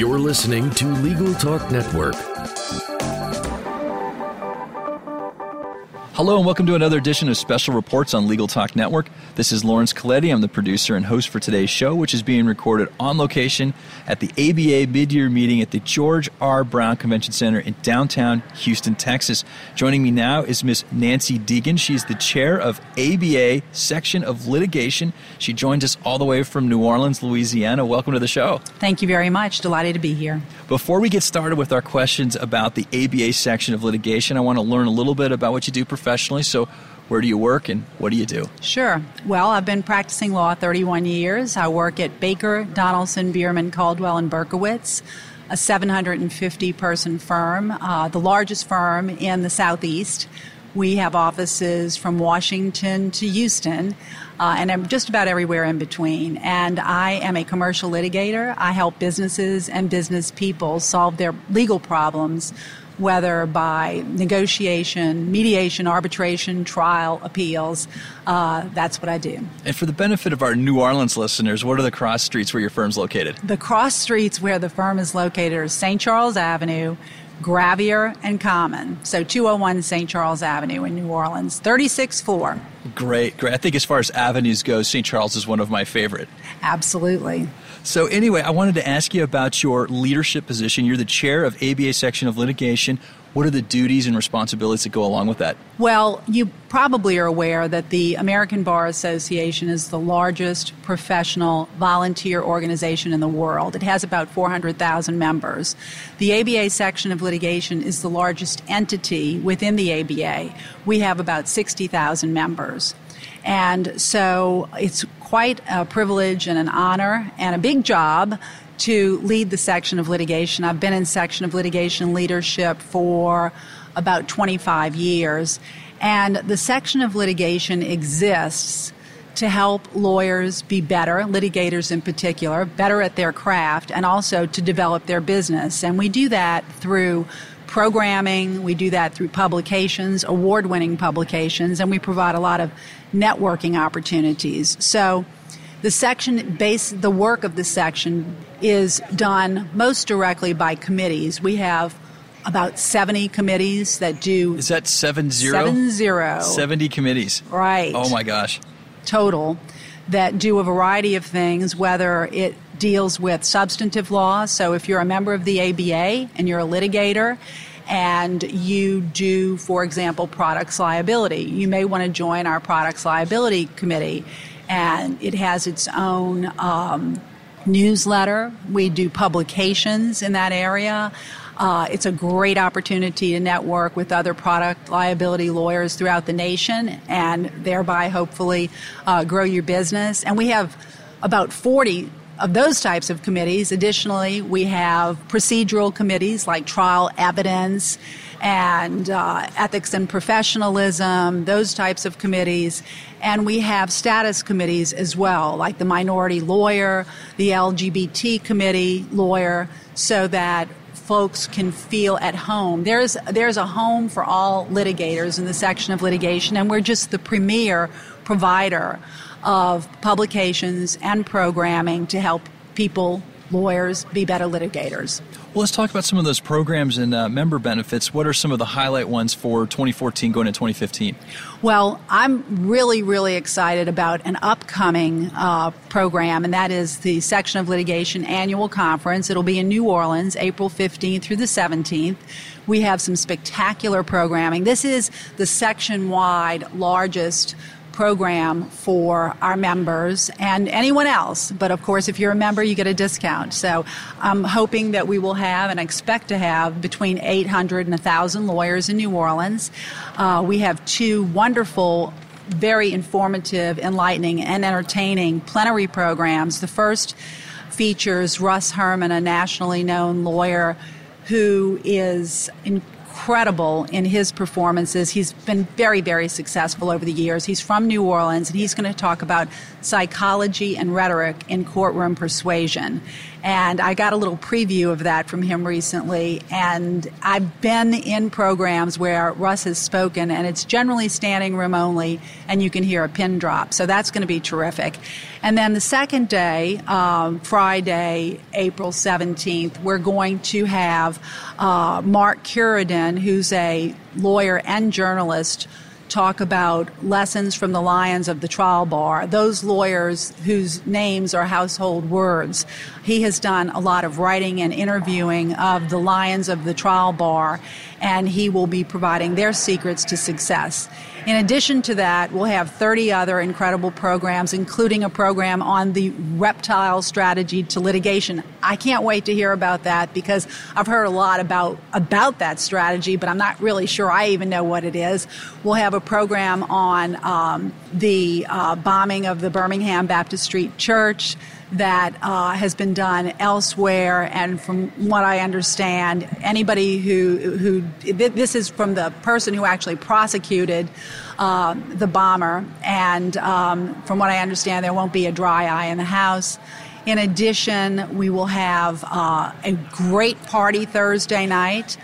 You're listening to Legal Talk Network. Hello and welcome to another edition of Special Reports on Legal Talk Network. This is Laurence Colletti. I'm the producer and host for today's show, which is being recorded on location at the ABA mid-year meeting at the George R. Brown Convention Center in downtown Houston, Texas. Joining me now is Miss Nancy Degan. She's the chair of ABA Section of Litigation. She joins us all the way from New Orleans, Louisiana. Welcome to the show. Thank you very much. Delighted to be here. Before we get started with our questions about the ABA Section of Litigation, I want to learn a little bit about what you do professionally professionally. So, where do you work and what do you do? Sure. Well, I've been practicing law 31 years. I work at Baker, Donelson, Bearman, Caldwell, and Berkowitz, a 750 person firm, uh, the largest firm in the Southeast. We have offices from Washington to Houston, uh, and I'm just about everywhere in between. And I am a commercial litigator. I help businesses and business people solve their legal problems whether by negotiation, mediation, arbitration, trial, appeals. Uh, that's what I do. And for the benefit of our New Orleans listeners, what are the cross streets where your firm's located? The cross streets where the firm is located are St. Charles Avenue, Gravier, and Common. So 201 St. Charles Avenue in New Orleans, 36 floor. Great, great. I think as far as avenues go, St. Charles is one of my favorite. Absolutely. So, anyway, I wanted to ask you about your leadership position. You're the chair of ABA section of litigation. What are the duties and responsibilities that go along with that? Well, you probably are aware that the American Bar Association is the largest professional volunteer organization in the world. It has about 400,000 members. The ABA section of litigation is the largest entity within the ABA. We have about 60,000 members. And so it's quite a privilege and an honor and a big job to lead the section of litigation. I've been in section of litigation leadership for about 25 years. And the section of litigation exists to help lawyers be better, litigators in particular, better at their craft, and also to develop their business. And we do that through programming, we do that through publications, award winning publications, and we provide a lot of networking opportunities. So the section base the work of the section is done most directly by committees. We have about 70 committees that do Is that 70? Seven zero. 70 committees. Right. Oh my gosh. Total that do a variety of things whether it deals with substantive law. So if you're a member of the ABA and you're a litigator and you do, for example, products liability. You may want to join our products liability committee, and it has its own um, newsletter. We do publications in that area. Uh, it's a great opportunity to network with other product liability lawyers throughout the nation and thereby hopefully uh, grow your business. And we have about 40 of those types of committees. Additionally, we have procedural committees like trial evidence and uh, ethics and professionalism, those types of committees. And we have status committees as well, like the minority lawyer, the LGBT committee lawyer, so that folks can feel at home. There's there's a home for all litigators in the section of litigation, and we're just the premier provider of publications and programming to help people, lawyers, be better litigators. Well, let's talk about some of those programs and uh, member benefits. What are some of the highlight ones for 2014 going into 2015? Well, I'm really, really excited about an upcoming uh, program, and that is the Section of Litigation Annual Conference. It'll be in New Orleans, April 15th through the 17th. We have some spectacular programming. This is the section wide largest program for our members and anyone else. But of course, if you're a member, you get a discount. So I'm hoping that we will have and expect to have between 800 and 1,000 lawyers in New Orleans. Uh, we have two wonderful very informative, enlightening, and entertaining plenary programs. The first features Russ Herman, a nationally known lawyer who is in incredible in his performances. He's been very, very successful over the years. He's from New Orleans, and he's going to talk about psychology and rhetoric in courtroom persuasion. And I got a little preview of that from him recently. And I've been in programs where Russ has spoken, and it's generally standing room only, and you can hear a pin drop. So that's going to be terrific. And then the second day, um, Friday, April 17th, we're going to have uh, Mark Curriden, who's a lawyer and journalist talk about lessons from the lions of the trial bar, those lawyers whose names are household words. He has done a lot of writing and interviewing of the lions of the trial bar, and he will be providing their secrets to success. In addition to that, we'll have 30 other incredible programs, including a program on the reptile strategy to litigation. I can't wait to hear about that because I've heard a lot about, about that strategy, but I'm not really sure I even know what it is. We'll have a program on um, the uh, bombing of the Birmingham Baptist Street Church that uh, has been done elsewhere. And from what I understand, anybody who who this is from the person who actually prosecuted uh, the bomber. And um, from what I understand, there won't be a dry eye in the House. In addition, we will have uh, a great party Thursday night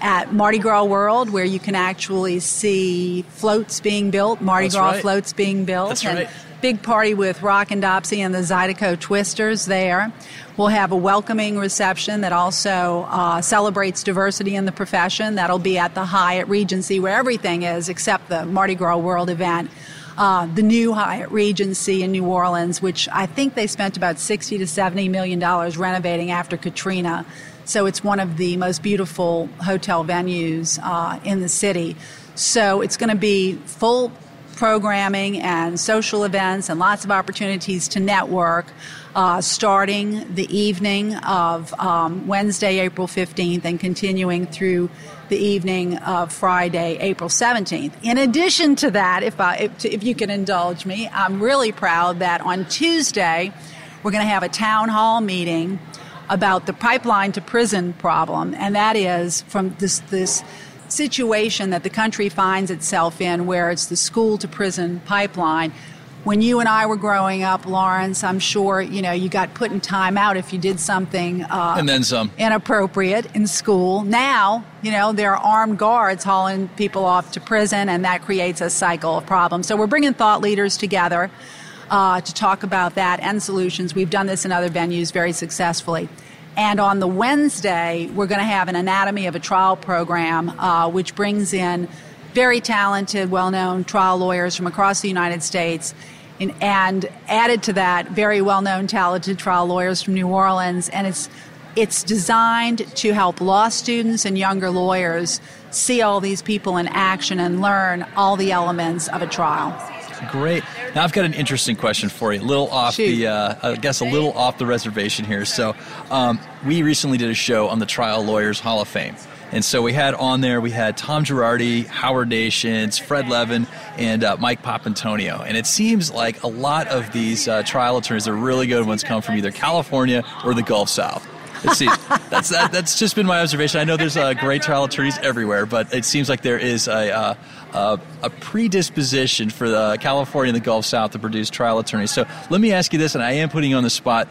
at Mardi Gras World, where you can actually see floats being built, Mardi That's Gras right. floats being built. That's and right big party with Rockin' Dopsie and the Zydeco Twisters there. We'll have a welcoming reception that also uh, celebrates diversity in the profession. That'll be at the Hyatt Regency, where everything is except the Mardi Gras World event. Uh, the new Hyatt Regency in New Orleans, which I think they spent about 60 to 70 million dollars renovating after Katrina. So it's one of the most beautiful hotel venues uh, in the city. So it's going to be full programming and social events and lots of opportunities to network uh, starting the evening of um, Wednesday, April 15th, and continuing through the evening of Friday, April 17th. In addition to that, if, I, if, if you can indulge me, I'm really proud that on Tuesday, we're going to have a town hall meeting about the pipeline to prison problem, and that is from this, this situation that the country finds itself in, where it's the school to prison pipeline. When you and I were growing up, Laurence, I'm sure you know you got put in time out if you did something uh, and then some inappropriate in school. Now, you know there are armed guards hauling people off to prison, and that creates a cycle of problems. So we're bringing thought leaders together uh, to talk about that and solutions. We've done this in other venues very successfully. And on the Wednesday, we're going to have an Anatomy of a Trial program, uh, which brings in very talented, well known trial lawyers from across the United States. In, and added to that, very well known, talented trial lawyers from New Orleans. And it's, it's designed to help law students and younger lawyers see all these people in action and learn all the elements of a trial. Great. Now I've got an interesting question for you. A little off Shoot. the, uh, I guess, a little off the reservation here. So, um, we recently did a show on the Trial Lawyers Hall of Fame. And so we had on there, we had Tom Girardi, Howard Nations, Fred Levin, and uh, Mike Papantonio. And it seems like a lot of these uh, trial attorneys are really good ones come from either California or the Gulf South. It seems, that's that, that's just been my observation. I know there's uh, great trial attorneys everywhere, but it seems like there is a, uh, uh, a predisposition for the California and the Gulf South to produce trial attorneys. So let me ask you this, and I am putting you on the spot.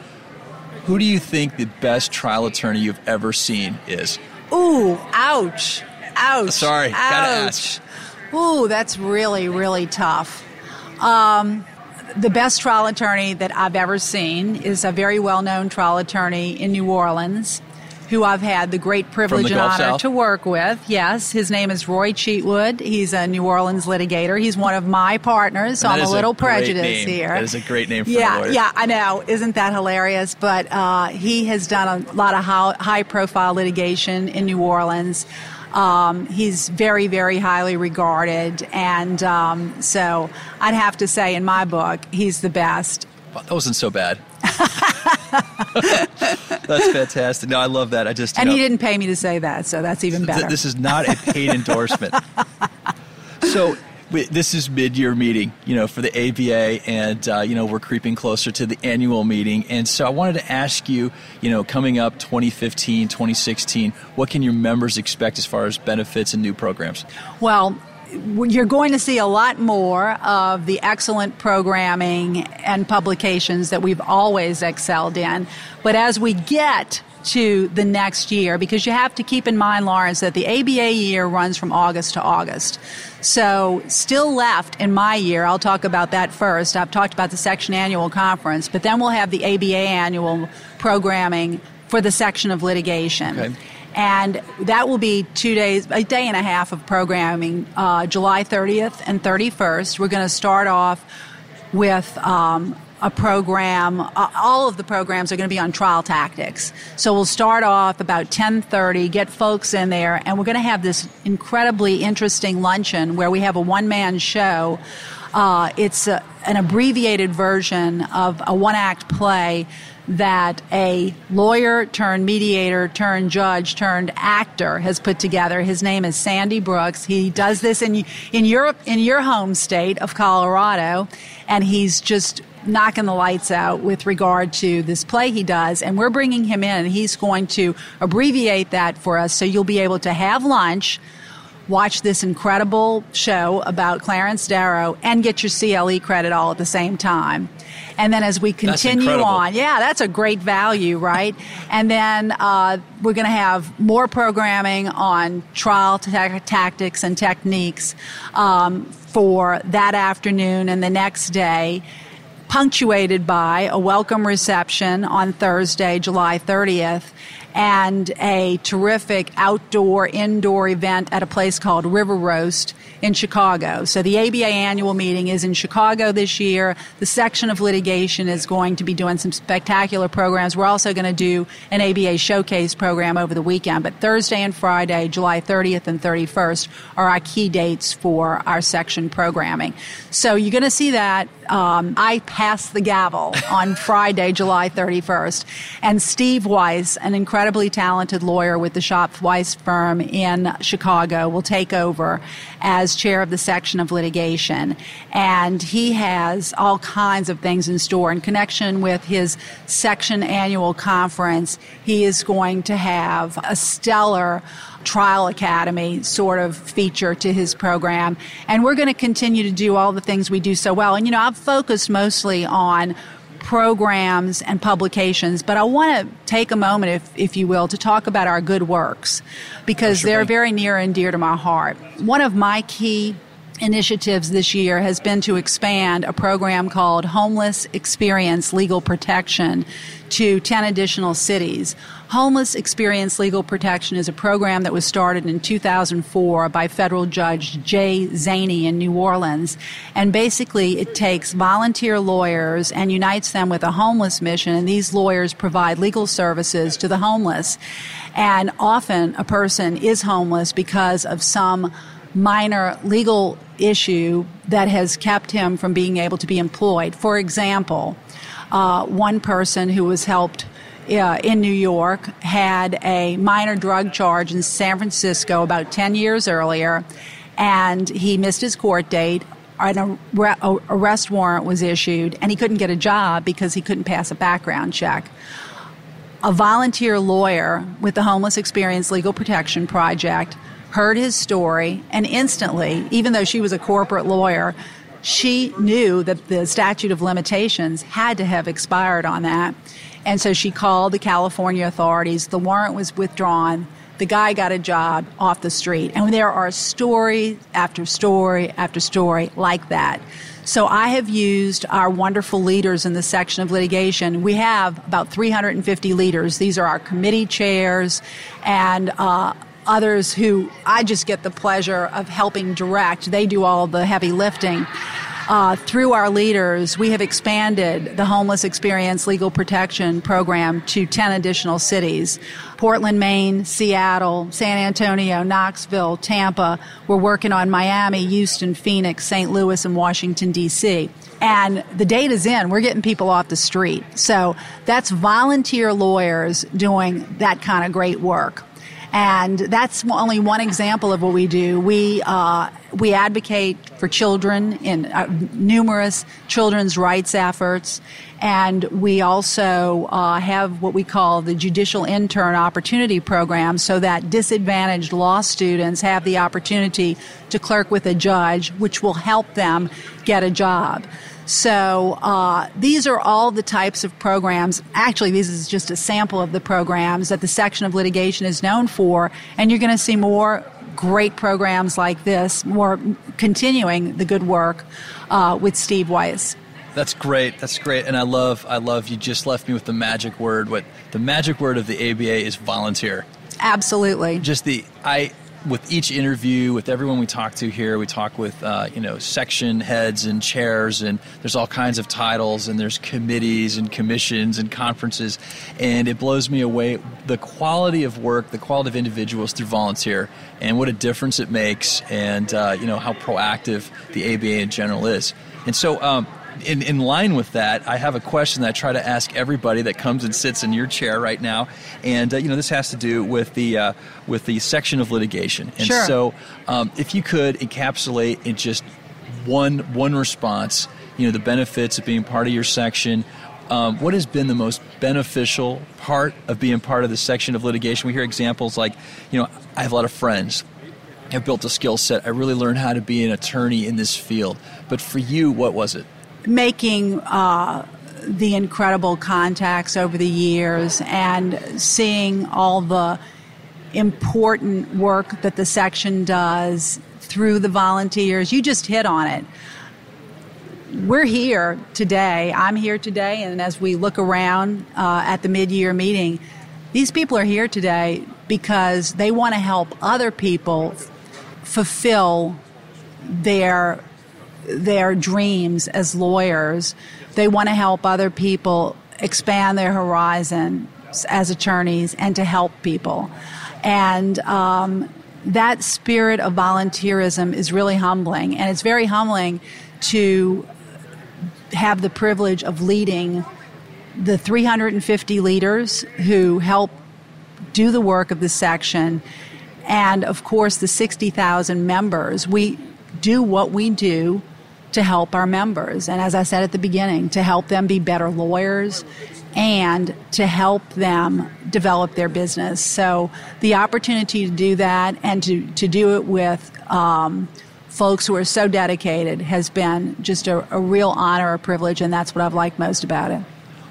Who do you think the best trial attorney you've ever seen is? Ooh, ouch. Ouch. Sorry, ouch. gotta ask. Ooh, that's really, really tough. Um, the best trial attorney that I've ever seen is a very well known trial attorney in New Orleans who I've had the great privilege and Gulf honor South? to work with. Yes, his name is Roy Cheatwood. He's a New Orleans litigator. He's one of my partners, so I'm a is a little prejudiced here. That is a great name for yeah. Yeah, I know. Isn't that hilarious? But uh, he has done a lot of high profile litigation in New Orleans. Um, he's very, very highly regarded. And um, so I'd have to say, in my book, he's the best. Wow, that wasn't so bad. that's fantastic. No, I love that. I just And know, he didn't pay me to say that, so that's even th- better. this is not a paid endorsement. so this is mid-year meeting, you know, for the ABA, and uh, you know we're creeping closer to the annual meeting. And so I wanted to ask you, you know, coming up 2015, 2016, what can your members expect as far as benefits and new programs? Well, you're going to see a lot more of the excellent programming and publications that we've always excelled in. But as we get to the next year because you have to keep in mind, Laurence, that the ABA year runs from August to August. So, still left in my year, I'll talk about that first. I've talked about the section annual conference, but then we'll have the ABA annual programming for the section of litigation. Okay. And that will be two days, a day and a half of programming, uh, July 30th and 31st. We're going to start off with um, a program. Uh, all of the programs are going to be on trial tactics. So we'll start off about 10:30, get folks in there, and we're going to have this incredibly interesting luncheon where we have a one-man show. Uh, it's a, an abbreviated version of a one-act play that a lawyer turned mediator turned judge turned actor has put together. His name is Sandy Brooks. He does this in in Europe in your home state of Colorado, and he's just knocking the lights out with regard to this play he does. And we're bringing him in, he's going to abbreviate that for us so you'll be able to have lunch, watch this incredible show about Clarence Darrow, and get your CLE credit all at the same time. And then as we continue on, yeah, that's a great value, right? and then uh, we're going to have more programming on trial t- tactics and techniques um, for that afternoon and the next day punctuated by a welcome reception on Thursday, July 30th, and a terrific outdoor indoor event at a place called River Roast in Chicago. So the ABA annual meeting is in Chicago this year. The section of litigation is going to be doing some spectacular programs. We're also going to do an ABA showcase program over the weekend. But Thursday and Friday, July 30th and 31st, are our key dates for our section programming. So you're going to see that. Um, I pass the gavel on Friday, July 31st. And Steve Weiss, an incredibly talented lawyer with the Schopf Weiss firm in Chicago, will take over as chair of the section of litigation. And he has all kinds of things in store. In connection with his section annual conference, he is going to have a stellar trial academy sort of feature to his program and we're going to continue to do all the things we do so well and you know i've focused mostly on programs and publications, but I want to take a moment, if, if you will, to talk about our good works because they're very near and dear to my heart. One of my key initiatives this year has been to expand a program called Homeless Experience Legal Protection to 10 additional cities. Homeless Experience Legal Protection is a program that was started in 2004 by federal judge Jay Zainey in New Orleans. And basically, it takes volunteer lawyers and unites them with a homeless mission, and these lawyers provide legal services to the homeless. And often, a person is homeless because of some minor legal issue that has kept him from being able to be employed. For example, uh, one person who was helped uh, in New York had a minor drug charge in San Francisco about 10 years earlier, and he missed his court date. An arrest warrant was issued, and he couldn't get a job because he couldn't pass a background check. A volunteer lawyer with the Homeless Experience Legal Protection Project heard his story, and instantly, even though she was a corporate lawyer, she knew that the statute of limitations had to have expired on that. And so she called the California authorities. The warrant was withdrawn. The guy got a job off the street. And there are story after story after story like that. So I have used our wonderful leaders in the section of litigation. We have about 350 leaders. These are our committee chairs and uh, others who I just get the pleasure of helping direct. They do all the heavy lifting. Uh, through our leaders, we have expanded the Homeless Experience Legal Protection Program to 10 additional cities Portland, Maine, Seattle, San Antonio, Knoxville, Tampa. We're working on Miami, Houston, Phoenix, St. Louis, and Washington, D.C. And the data's in. We're getting people off the street. So that's volunteer lawyers doing that kind of great work. And that's only one example of what we do. We, uh, we advocate for children in uh, numerous children's rights efforts. And we also uh, have what we call the Judicial Intern Opportunity Program so that disadvantaged law students have the opportunity to clerk with a judge, which will help them get a job. So uh, these are all the types of programs. Actually, this is just a sample of the programs that the section of litigation is known for, and you're going to see more great programs like this, more continuing the good work uh, with Steve Weiss. That's great. That's great, and I love. I love. You just left me with the magic word. What the magic word of the ABA is volunteer. Absolutely. Just the I with each interview, with everyone we talk to here, we talk with uh, you know section heads and chairs, and there's all kinds of titles, and there's committees and commissions and conferences, and it blows me away the quality of work, the quality of individuals through volunteer, and what a difference it makes, and uh, you know how proactive the ABA in general is, and so. Um, in, in line with that, I have a question that I try to ask everybody that comes and sits in your chair right now, and uh, you know this has to do with the uh, with the section of litigation. And sure. so, um, if you could encapsulate in just one one response, you know the benefits of being part of your section. Um, what has been the most beneficial part of being part of the section of litigation? We hear examples like, you know, I have a lot of friends have built a skill set. I really learned how to be an attorney in this field. But for you, what was it? Making uh, the incredible contacts over the years and seeing all the important work that the section does through the volunteers. You just hit on it. We're here today. I'm here today, and as we look around uh, at the mid year meeting, these people are here today because they want to help other people fulfill their their dreams as lawyers. They want to help other people expand their horizon as attorneys and to help people. And um, that spirit of volunteerism is really humbling. And it's very humbling to have the privilege of leading the 350 leaders who help do the work of the section and of course the 60,000 members. We do what we do to help our members. And as I said at the beginning, to help them be better lawyers and to help them develop their business. So the opportunity to do that and to, to do it with um, folks who are so dedicated has been just a, a real honor, a privilege, and that's what I've liked most about it.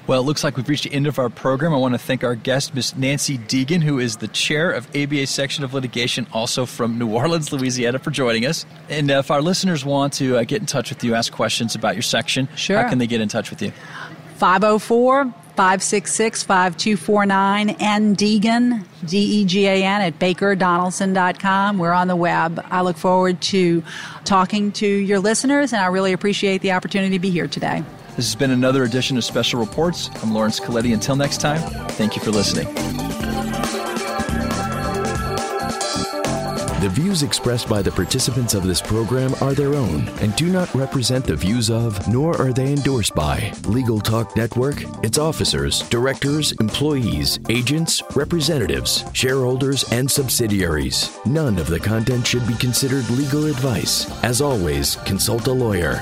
Well, it looks like we've reached the end of our program. I want to thank our guest, Ms. Nancy Degan, who is the chair of ABA Section of Litigation, also from New Orleans, Louisiana, for joining us. And if our listeners want to uh, get in touch with you, ask questions about your section, sure. how can they get in touch with you? 504 566 5249 and Degan, D E G A N, at bakerdonelson.com. We're on the web. I look forward to talking to your listeners, and I really appreciate the opportunity to be here today. This has been another edition of Special Reports. I'm Laurence Colletti. Until next time, thank you for listening. The views expressed by the participants of this program are their own and do not represent the views of, nor are they endorsed by, Legal Talk Network, its officers, directors, employees, agents, representatives, shareholders, and subsidiaries. None of the content should be considered legal advice. As always, consult a lawyer.